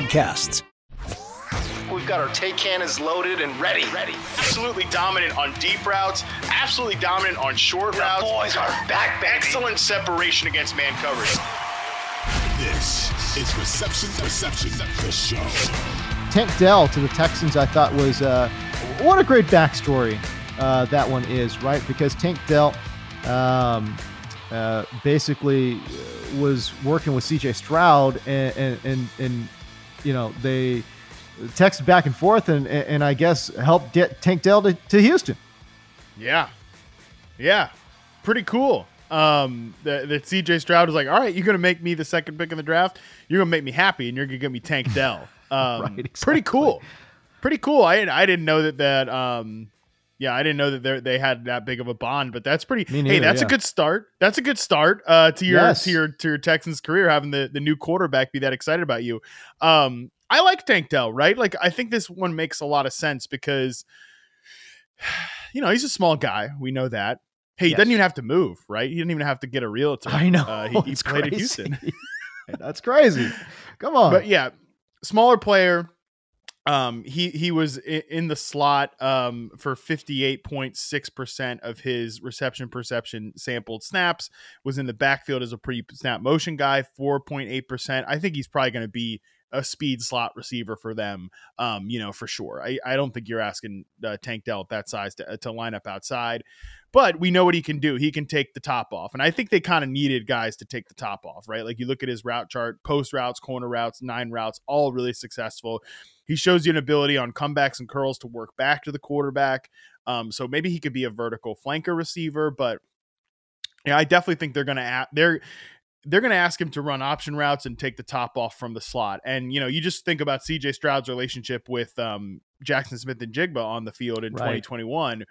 podcasts. We've got our take cannons loaded and ready. Ready. Absolutely dominant on deep routes. Absolutely dominant on short the routes. boys are back, baby. Excellent separation against man coverage. This is Reception Perception, the show. Tank Dell to the Texans, I thought was uh, what a great backstory uh, that one is, right? Because Tank Dell um, uh, basically was working with CJ Stroud and, and, and, and you know they texted back and forth and and I guess helped get Tank Dell to, to Houston. Yeah, yeah, pretty cool. Um, that, that CJ Stroud was like, all right, you're gonna make me the second pick in the draft. You're gonna make me happy, and you're gonna get me Tank Dell. Um, right, exactly. pretty cool, pretty cool. I I didn't know that that um. Yeah, I didn't know that they had that big of a bond, but that's pretty. Neither, hey, that's yeah. a good start. That's a good start uh, to your Yes. to your to your Texans career, having the the new quarterback be that excited about you. Um, I like Tank Dell, right? Like, I think this one makes a lot of sense because, you know, he's a small guy. We know that. Hey, he Yes. doesn't even have to move, right? He didn't even have to get a realtor. I know Uh, he, he played at crazy. Houston. That's crazy. Come on, But yeah, smaller player. Um, he he was in the slot um, for fifty eight point six percent of his reception perception sampled snaps. Was in the backfield as a pre snap motion guy, four point eight percent. I think he's probably going to be a speed slot receiver for them. Um, you know for sure. I, I don't think you're asking uh, Tank Dell at that size to to line up outside. But we know what he can do. He can take the top off. And I think they kind of needed guys to take the top off, right? Like you look at his route chart, post routes, corner routes, nine routes, all really successful. He shows you an ability on comebacks and curls to work back to the quarterback. Um, so maybe he could be a vertical flanker receiver, but yeah, I definitely think they're gonna a- they're they're gonna ask him to run option routes and take the top off from the slot. And you know, you just think about CJ Stroud's relationship with um, Jaxon Smith-Njigba on the field in Right. 2021.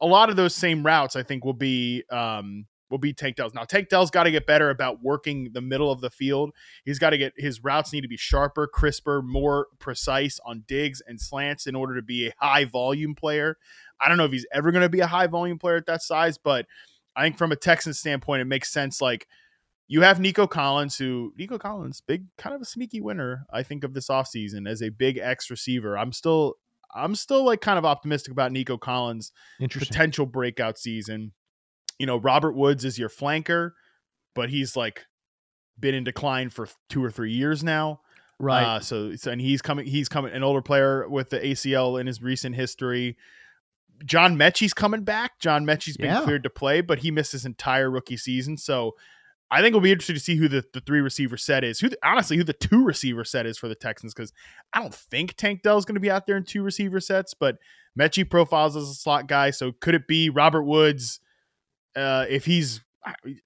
A lot of those same routes, I think, will be um, will be Tank Dell's. Now, Tank Dell's got to get better about working the middle of the field. He's got to get his routes need to be sharper, crisper, more precise on digs and slants in order to be a high volume player. I don't know if he's ever going to be a high volume player at that size, but I think from a Texans standpoint, it makes sense. Like you have Nico Collins, who Nico Collins, big kind of a sneaky winner, I think, of this offseason as a big X receiver. I'm still I'm still like kind of optimistic about Nico Collins potential breakout season. You know, Robert Woods is your flanker, but he's like been in decline for two or three years now. Right. Uh, so, so and he's coming. He's coming. An older player with the ACL in his recent history. John Metchie's coming back. John Metchie's been Yeah. cleared to play, but he missed his entire rookie season. So I think it'll be interesting to see who the, the three receiver set is. Who the, honestly, who the two receiver set is for the Texans because I don't think Tank Dell's going to be out there in two receiver sets, but Metchie profiles as a slot guy. So could it be Robert Woods uh, if he's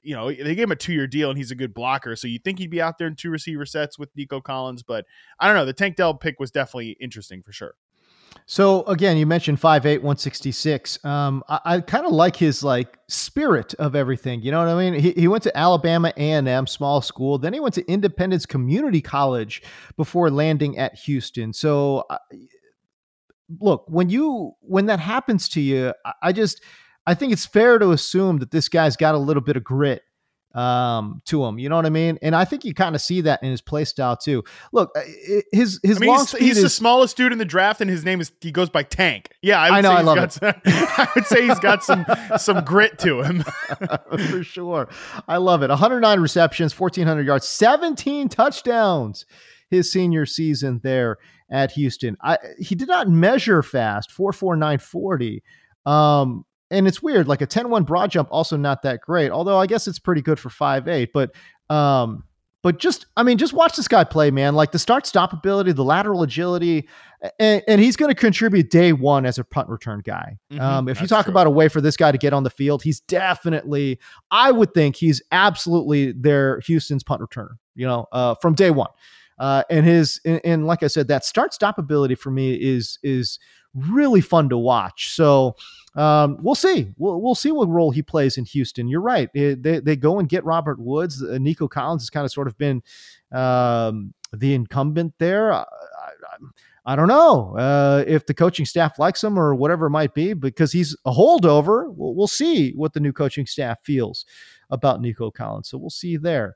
you know they gave him a two year deal and he's a good blocker, so you think he'd be out there in two receiver sets with Nico Collins, but I don't know. The Tank Dell pick was definitely interesting for sure. So again, you mentioned 5'8", 166. Um, I, I kind of like his like spirit of everything. You know what I mean? He, he went to Alabama A&M, small school. Then he went to Independence Community College before landing at Houston. So uh, look, when you when that happens to you, I, I just I think it's fair to assume that this guy's got a little bit of grit um to him you know what i mean and i think you kind of see that in his play style too look uh, his his I mean, long he's, he's the smallest dude in the draft, and his name is he goes by Tank. Yeah, I, would I know, Say I love got Some, I would say he's got some some grit to him. for sure. I love it. 109 receptions, 1,400 yards, 17 touchdowns. his senior season there at Houston. I, he did not measure fast, 44940. Um, and it's weird, like a 10 1 broad jump, also not that great, although I guess it's pretty good for five eight. But, um, but just, I mean, just watch this guy play, man. Like the start stop ability, the lateral agility, and, and he's going to contribute day one as a punt return guy. Mhm, um, if you talk true. about a way for this guy to get on the field, he's definitely, I would think he's absolutely their Houston's punt returner, you know, uh, from day one. Uh, and his, and, and like I said, that start stop ability for me is, is really fun to watch. So, um, we'll see. We'll, we'll see what role he plays in Houston. You're right. They, they, they go and get Robert Woods. Uh, Nico Collins has kind of sort of been um, the incumbent there. I, I, I don't know uh, if the coaching staff likes him or whatever it might be because he's a holdover. We'll, we'll see what the new coaching staff feels about Nico Collins. So we'll see there.